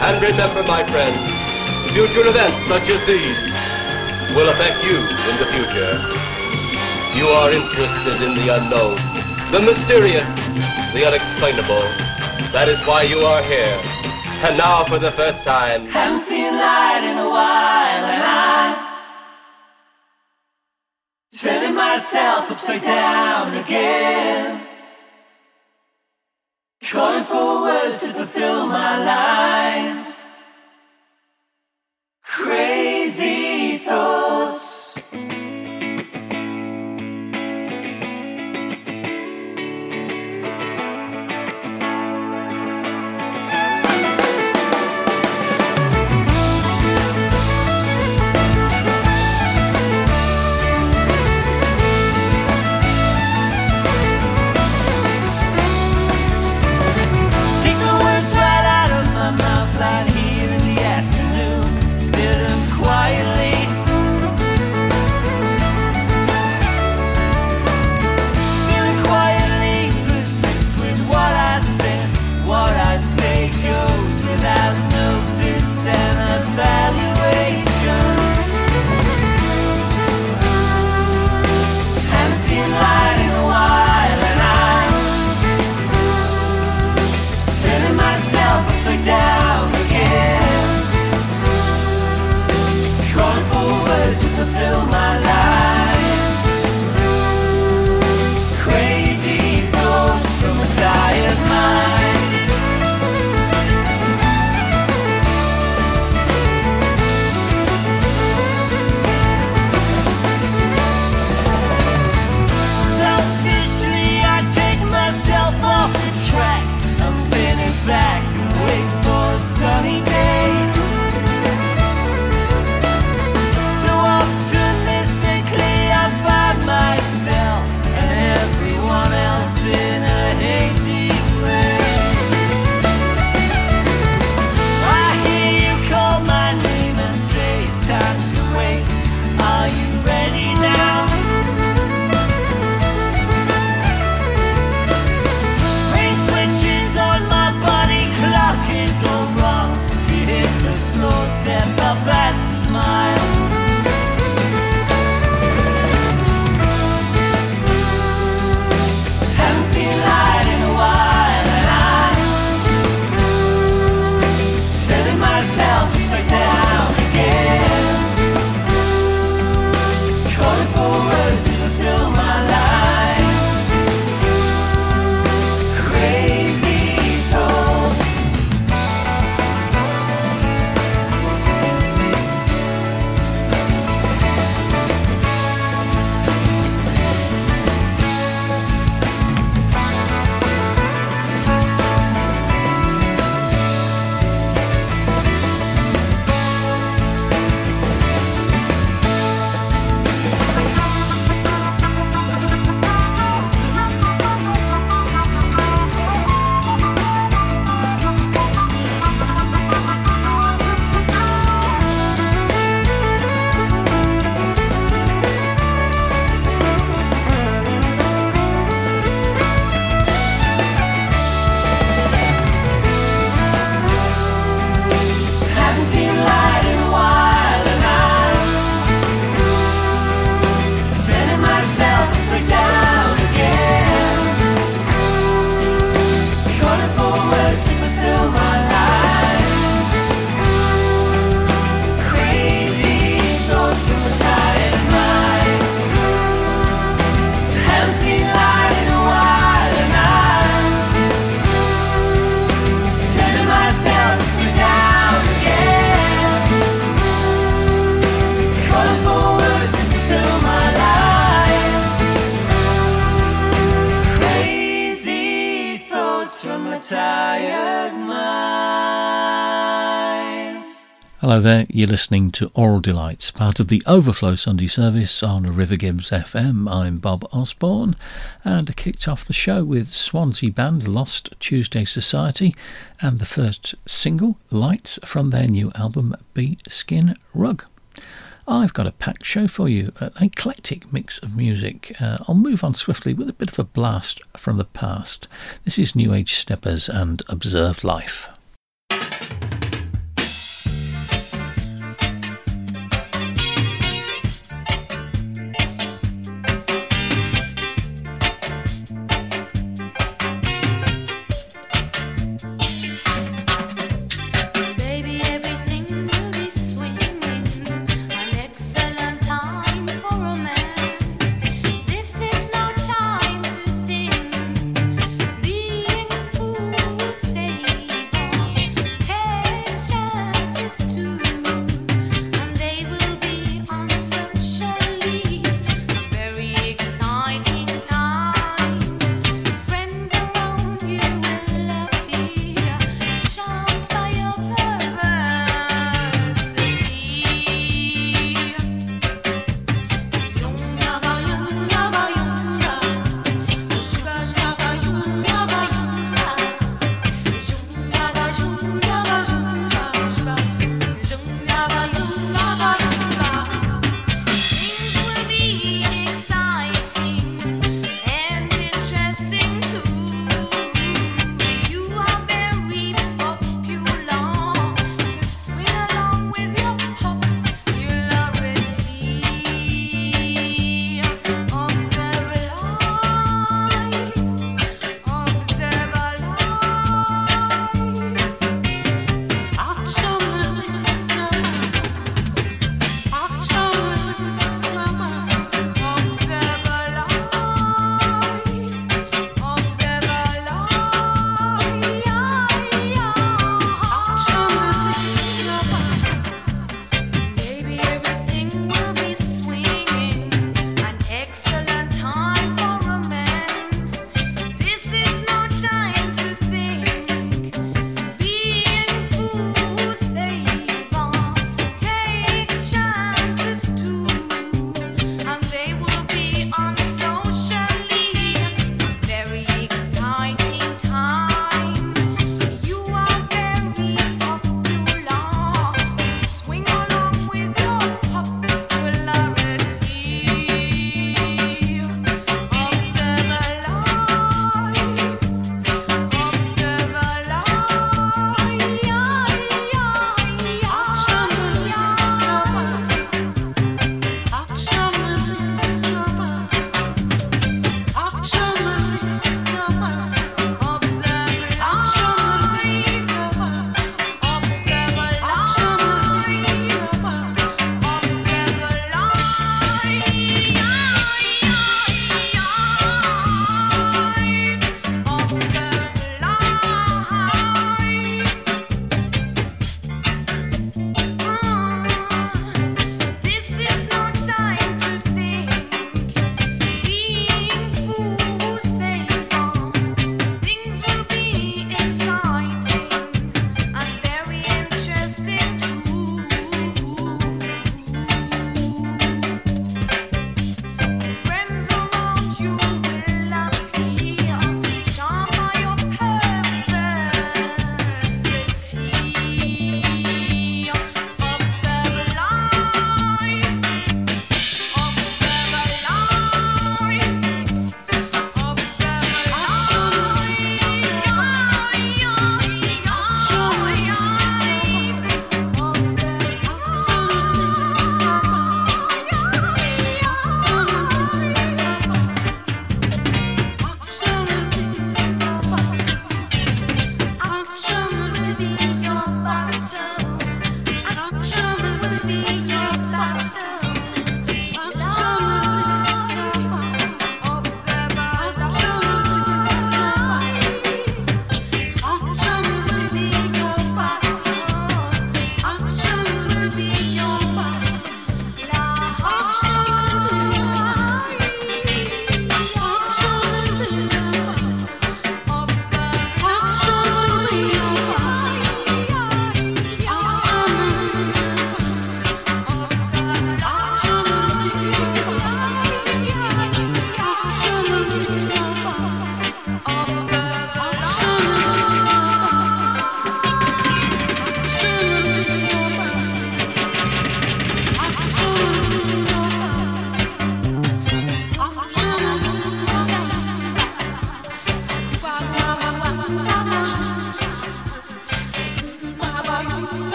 And remember, my friend, future events such as these will affect you in the future. You are interested in the unknown, the mysterious, the unexplainable. That is why you are here. And now, for the first time, haven't seen light in a while, and I Turning myself upside down again. Calling for words to fulfill my lines. Crazy you're listening to Oral Delights, part of the Overflow Sunday service on River Gibbs FM. I'm Bob Osborne, and I kicked off the show with Swansea band Lost Tuesday Society and the first single, Lights, from their new album Bee Skin Rug. I've got a packed show for you, an eclectic mix of music. Uh, I'll move on swiftly with a bit of a blast from the past. This is New Age Steppers and Observe Life.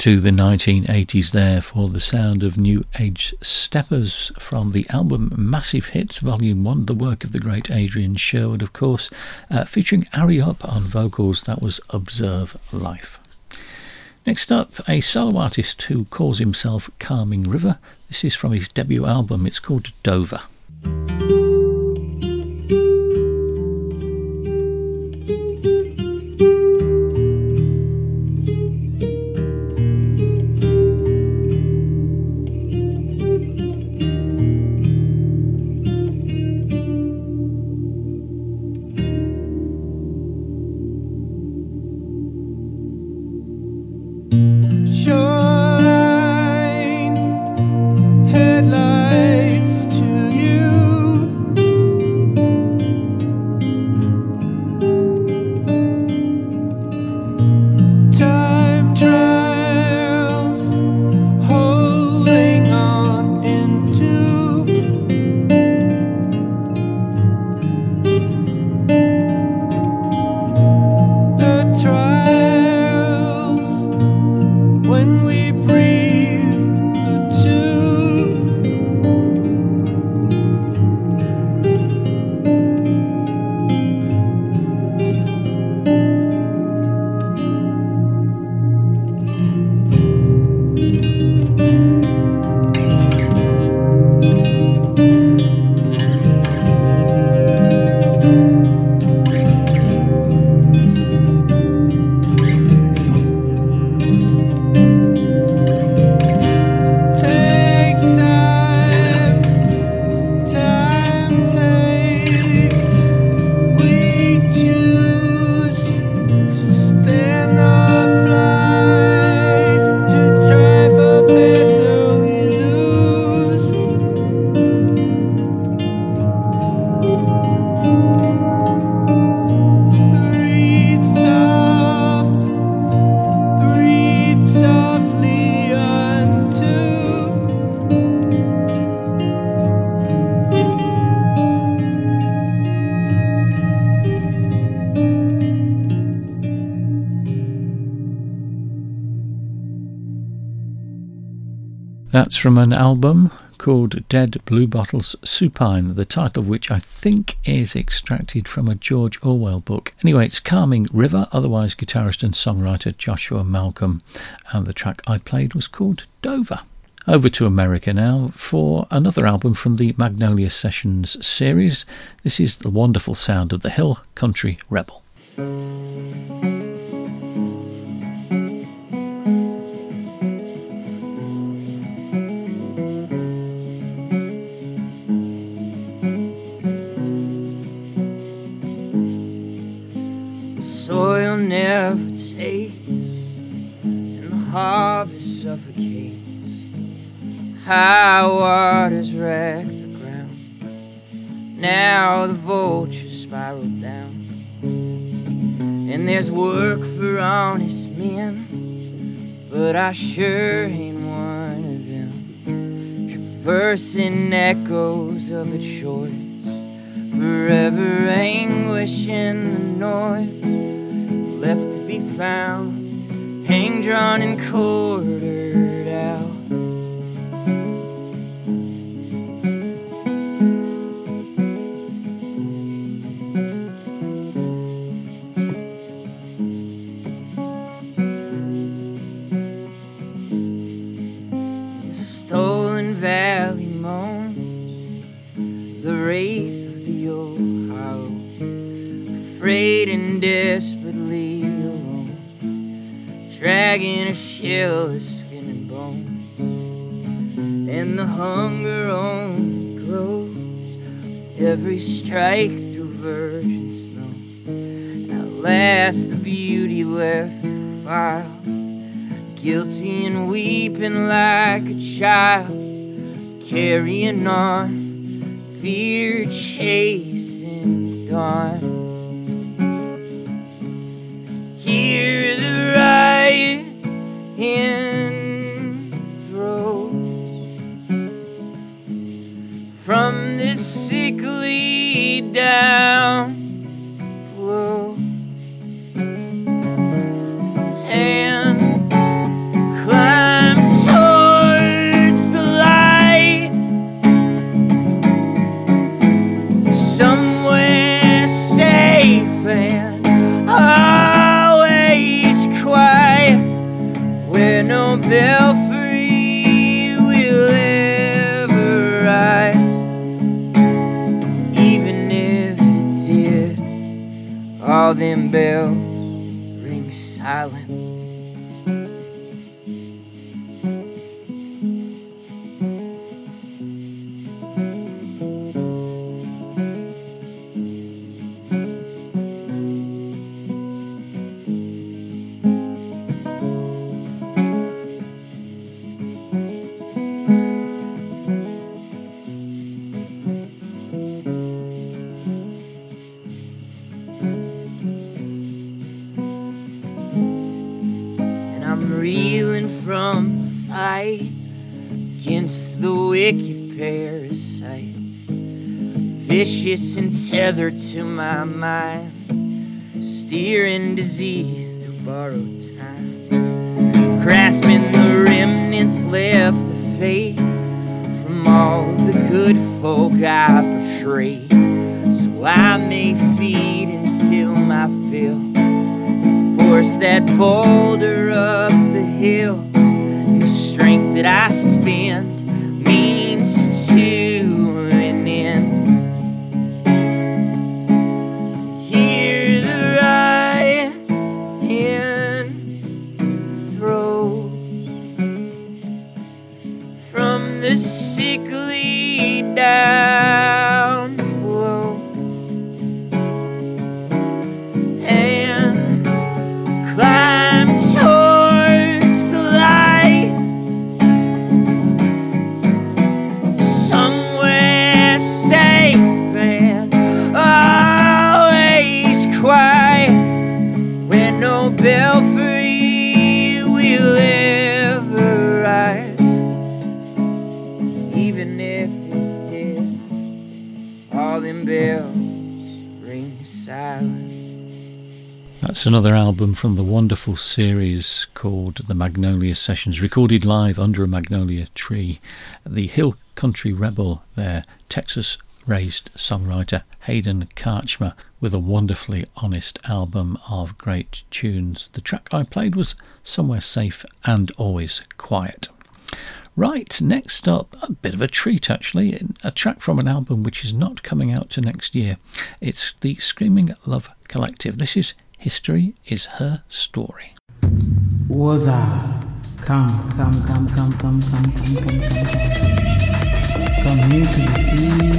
To the 1980s there for the sound of New Age Steppers from the album Massive Hits Volume 1, the work of the great Adrian Sherwood, of course, uh, featuring Ari Up on vocals. That was Observe Life. Next up, a solo artist who calls himself Calming River. This is from his debut album, it's called Dover. That's from an album called Dead Bluebottles Supine, the title of which I think is extracted from a George Orwell book. Anyway, it's Calming River, otherwise guitarist and songwriter Joshua Malcolm, and the track I played was called Dover. Over to America now for another album from the Magnolia Sessions series. This is The Wonderful Sound of the Hill Country Rebel. Harvest suffocates. High waters wreck the ground. Now the vultures spiral down. And there's work for honest men, but I sure ain't one of them. Traversing echoes of its shores, forever anguish in the noise, left to be found hang drawn and quartered out. Every strike through virgin snow. At last, the beauty left to file, guilty and weeping like a child, carrying on, fear chasing dawn. Hear the riot in Bill. And tethered to my mind, steering disease through borrowed time, grasping the remnants left of faith from all the good folk I betrayed, so I may feed until my fill, force that boulder up the hill, and the strength that I spend That's another album from the wonderful series called The Magnolia Sessions, recorded live under a magnolia tree. The Hill Country Rebel, their Texas raised songwriter Hayden Karchmer, with a wonderfully honest album of great tunes. The track I played was Somewhere Safe and Always Quiet. Right, next up, a bit of a treat actually, a track from an album which is not coming out to next year. It's the Screaming Love Collective. This is History is her story. Waza, come, come, come, come, come, come, come, come, come, come. Come here to the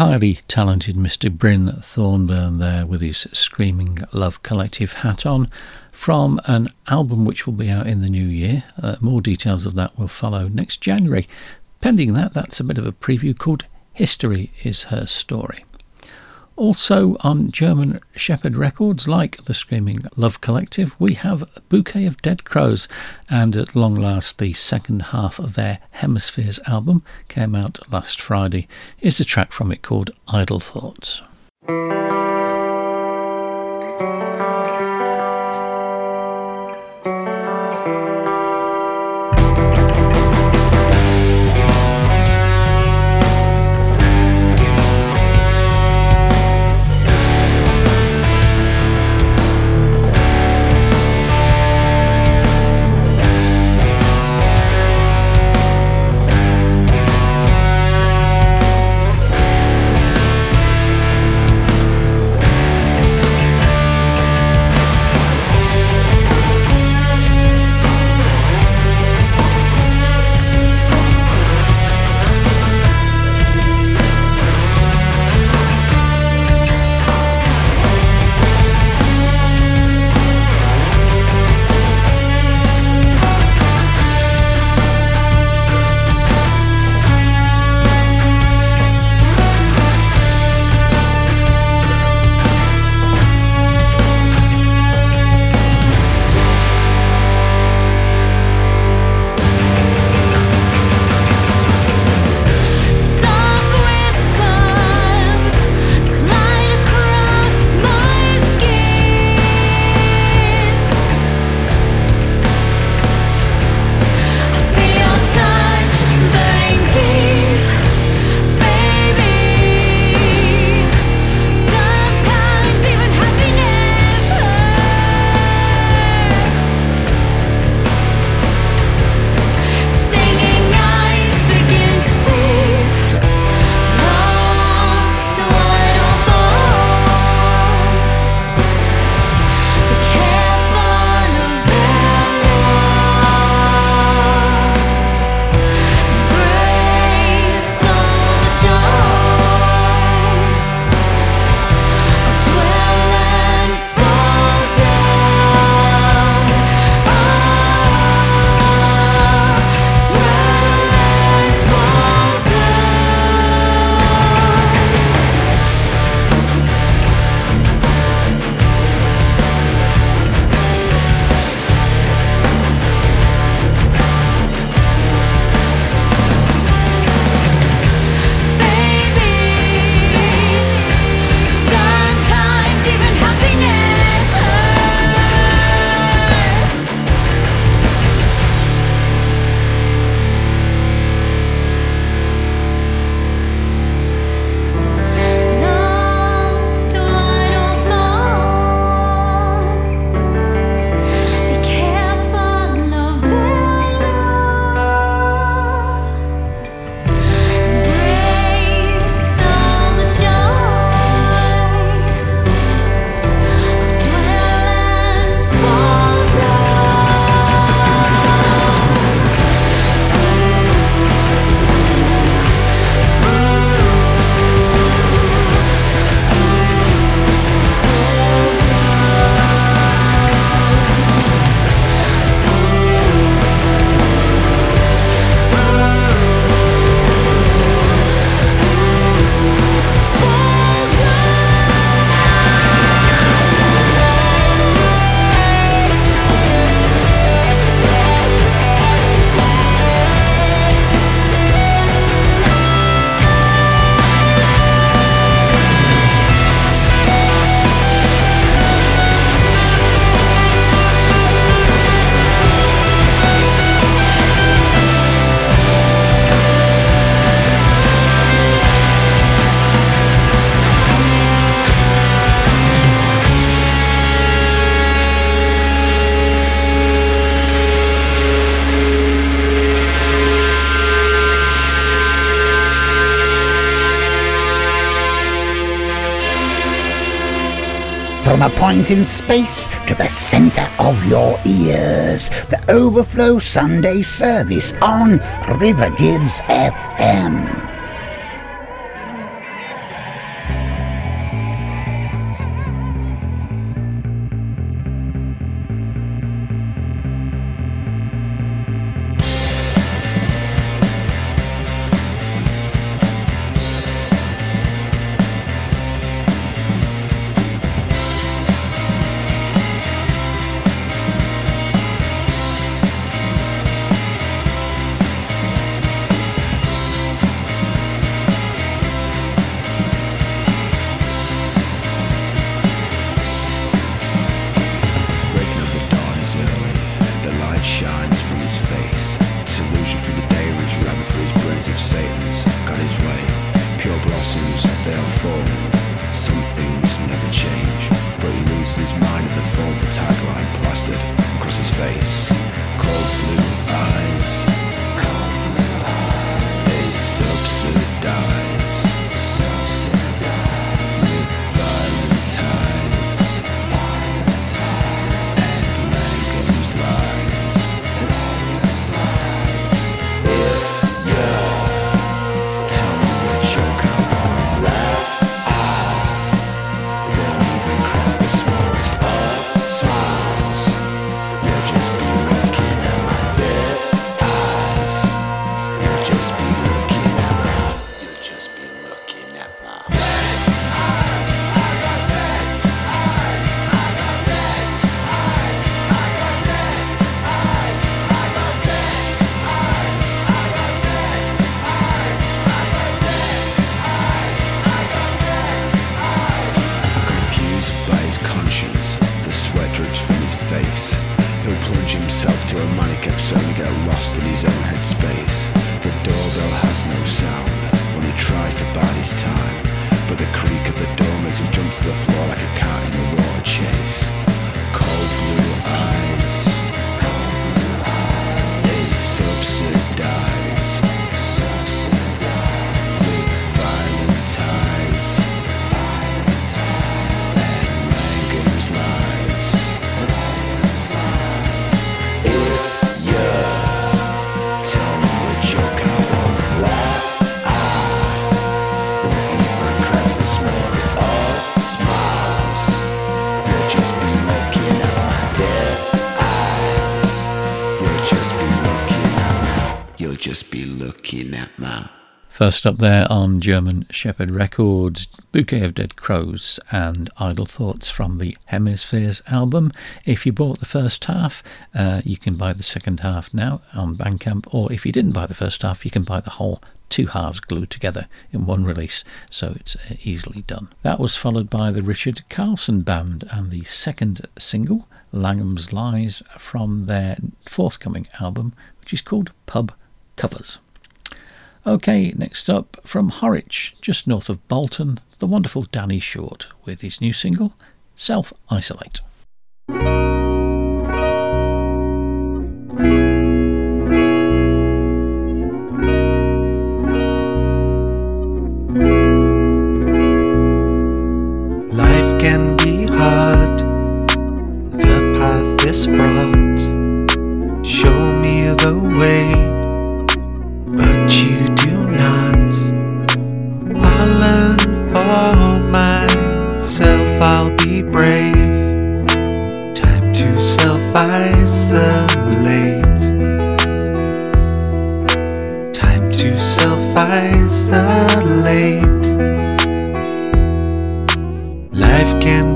highly talented Mr. Bryn Thornburn there with his Screaming Love Collective hat on from an album which will be out in the new year. Uh, more details of that will follow next January. Pending that, that's a bit of a preview called History is Her Story. Also on German Shepherd Records, like the Screaming Love Collective, we have a Bouquet of Dead Crows, and at long last, the second half of their Hemispheres album came out last Friday. Here's a track from it called Idle Thoughts. Point in space to the center of your ears, the Overflow Sunday service on River Gibbs FM. First up there on German Shepherd Records, Bouquet of Dead Crows and Idle Thoughts from the Hemispheres album. If you bought the first half, uh, you can buy the second half now on Bandcamp, or if you didn't buy the first half, you can buy the whole two halves glued together in one release, so it's uh, easily done. That was followed by the Richard Carlson Band and the second single, Langham's Lies, from their forthcoming album, which is called Pub Covers. Okay, next up from Horwich, just north of Bolton, the wonderful Danny Short with his new single, Self Isolate. Life can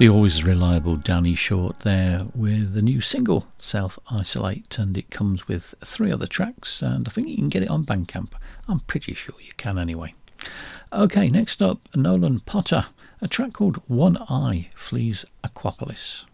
the always reliable Danny Short there with the new single Self Isolate, and it comes with three other tracks, and I think you can get it on Bandcamp. I'm pretty sure you can anyway. Okay, next up, Nolan Potter, a track called One Eye Flees Aquapolis.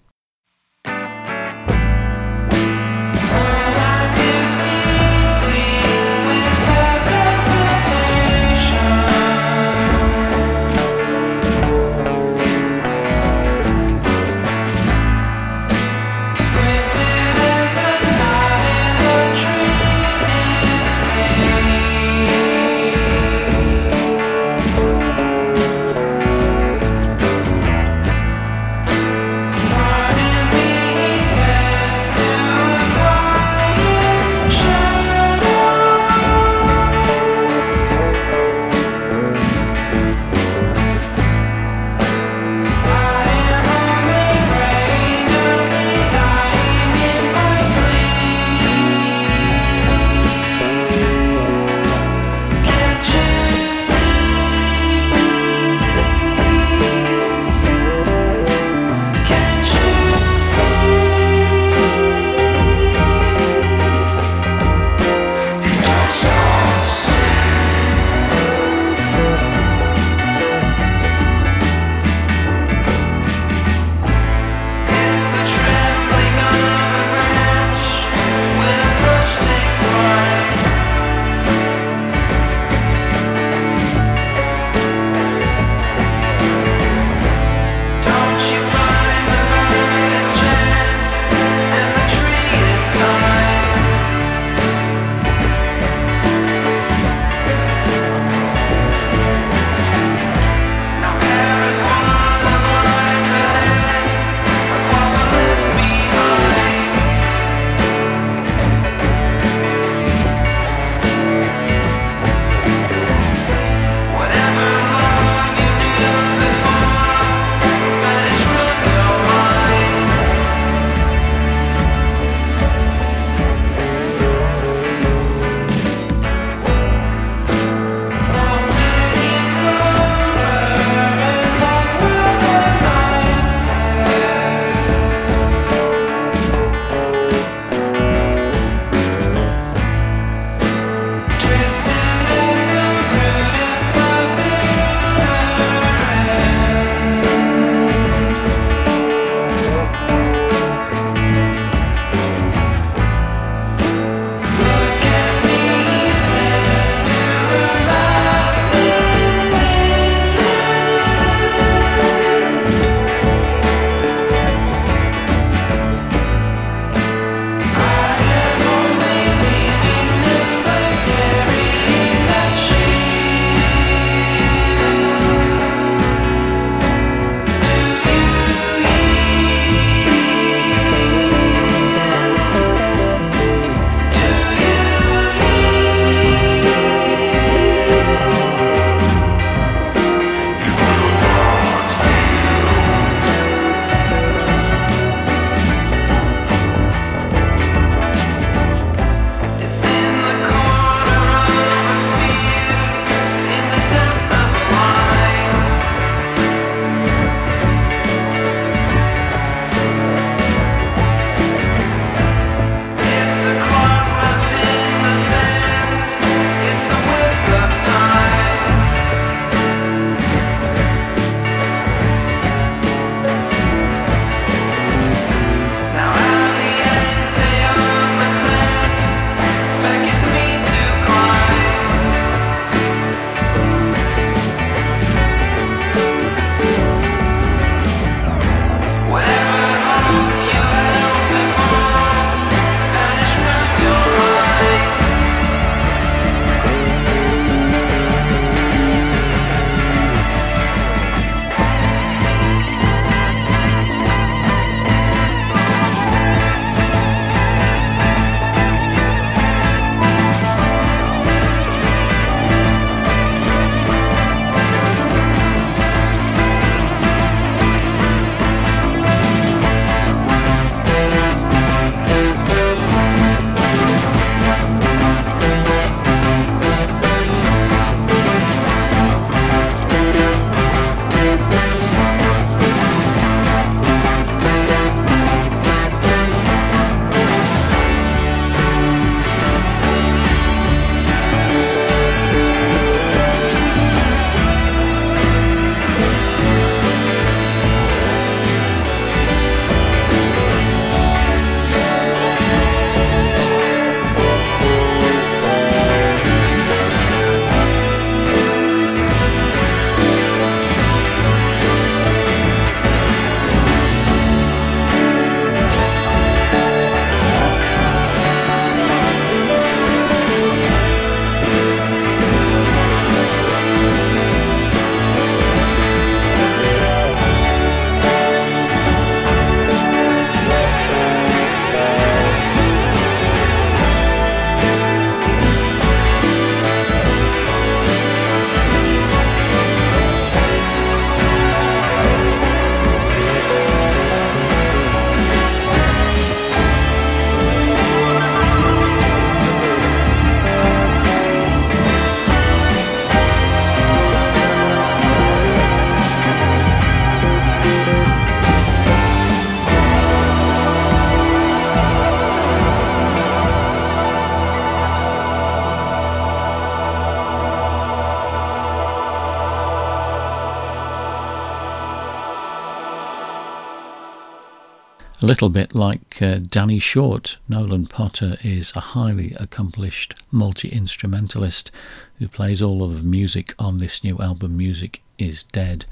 A little bit like uh, Danny Short, Nolan Potter is a highly accomplished multi instrumentalist who plays all of the music on this new album, Music is Dead,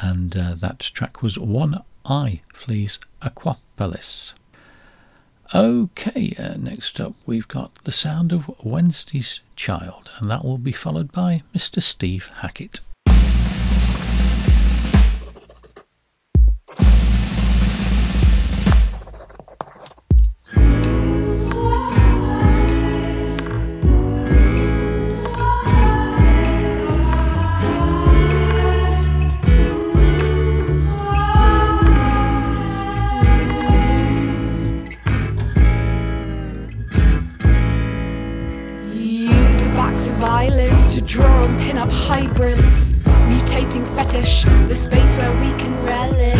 and uh, that track was One Eye Flees Aquapolis. Okay, uh, next up we've got The Sound of Wednesday's Child, and that will be followed by Mr. Steve Hackett. up hybrids, mutating fetish, the space where we can relish.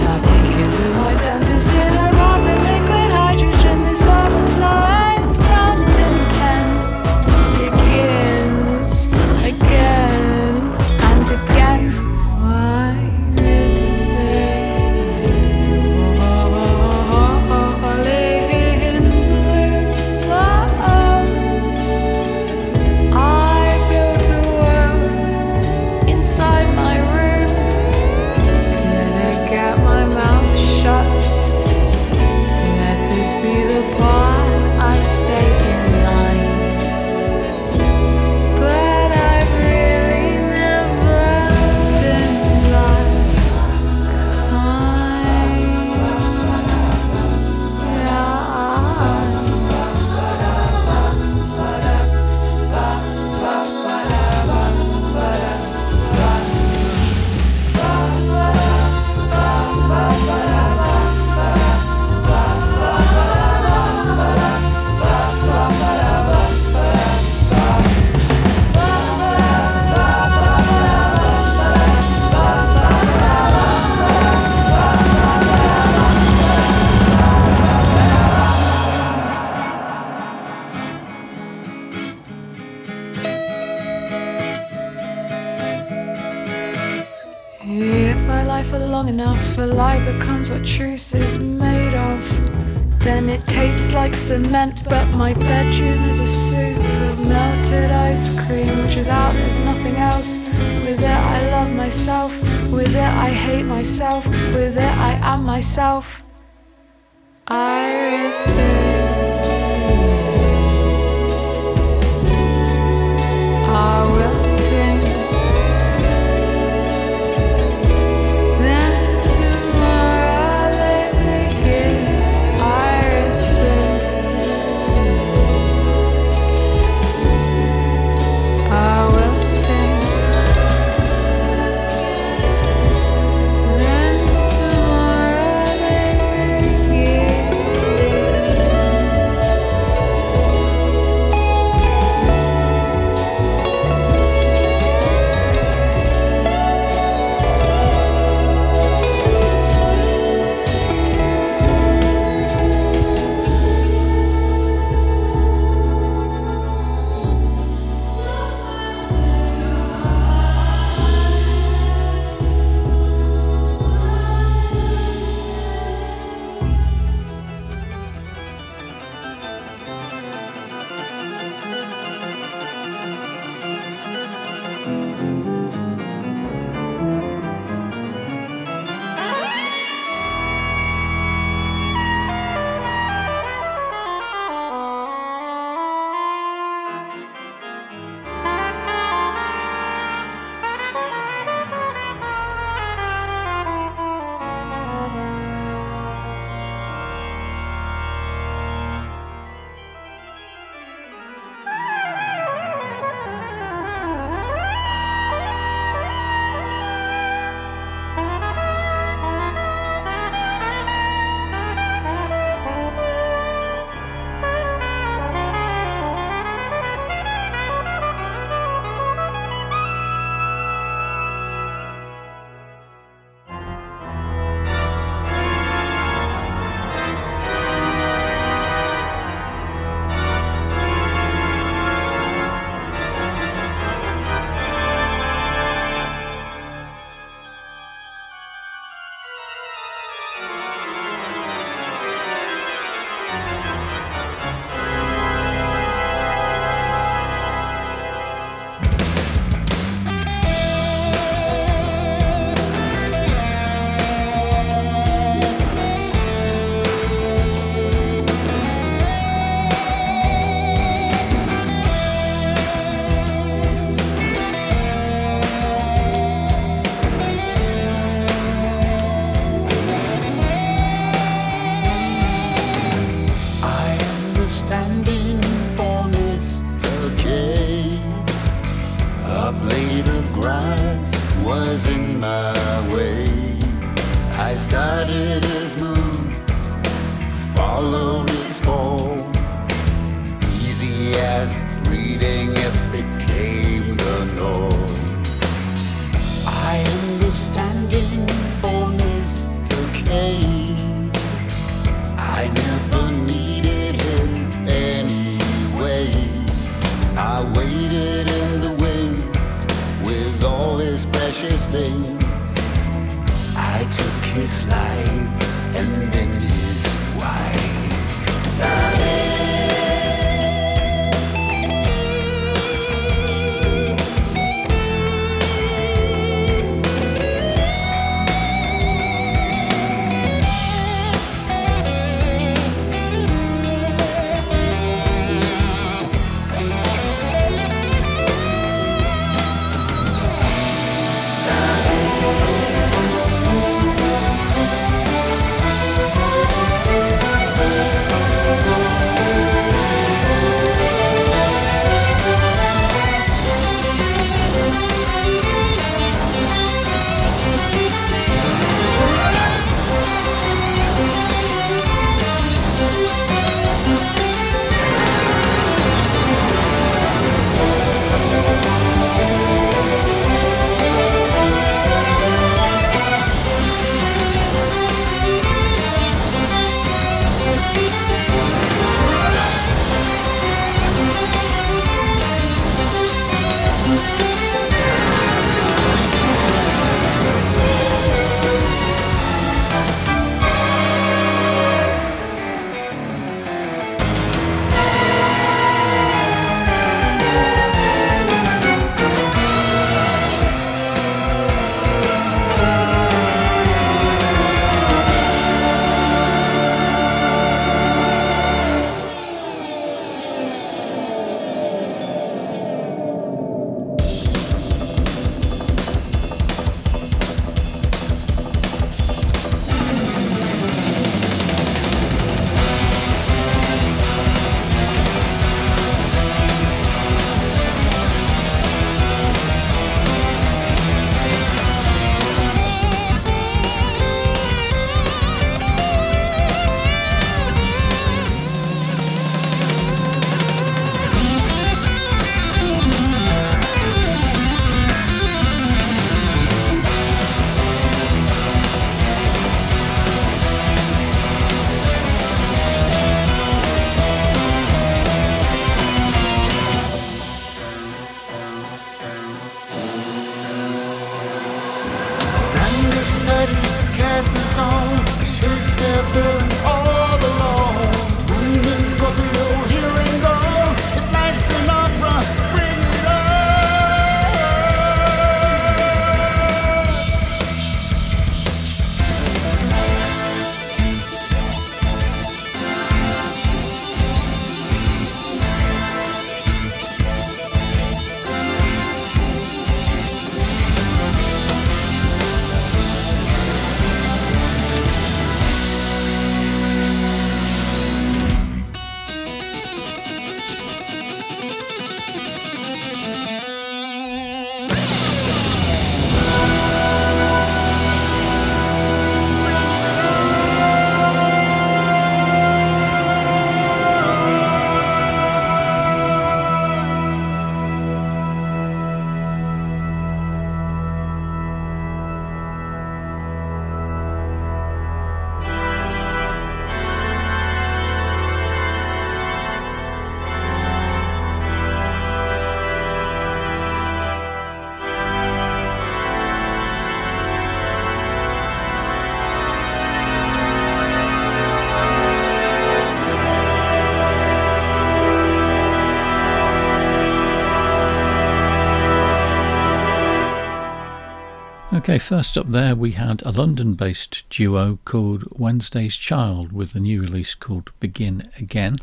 Okay, first up there we had a London based duo called Wednesday's Child with a new release called Begin Again.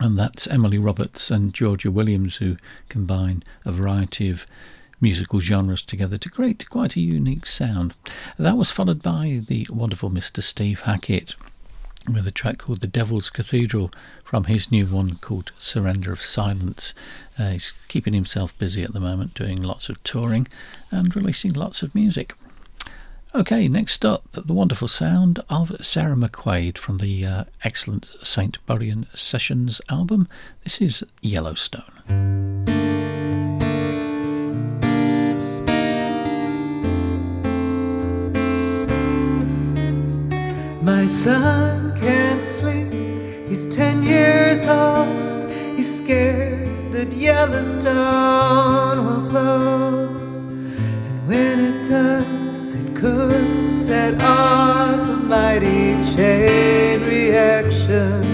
And that's Emily Roberts and Georgia Williams who combine a variety of musical genres together to create quite a unique sound. That was followed by the wonderful Mr. Steve Hackett with a track called The Devil's Cathedral from his new one called Surrender of Silence. Uh, he's keeping himself busy at the moment, doing lots of touring and releasing lots of music. Okay, next up, the wonderful sound of Sarah McQuaid from the uh, excellent St. Buryan Sessions album. This is Yellowstone. My son can't sleep, he's ten years old. He's scared that Yellowstone will blow. And when it does, it could set off a mighty chain reaction.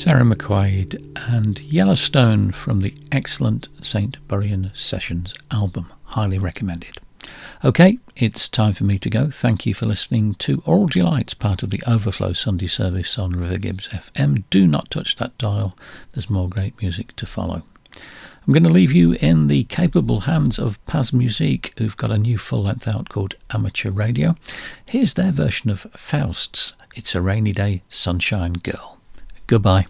Sarah McQuaid and Yellowstone from the excellent St. Buryan Sessions album. Highly recommended. Okay, it's time for me to go. Thank you for listening to Aural Delights, part of the Overflow Sunday service on River Gibbs FM. Do not touch that dial, there's more great music to follow. I'm going to leave you in the capable hands of Paz Musique, who've got a new full length out called Amateur Radio. Here's their version of Faust's It's a Rainy Day, Sunshine Girl. Goodbye.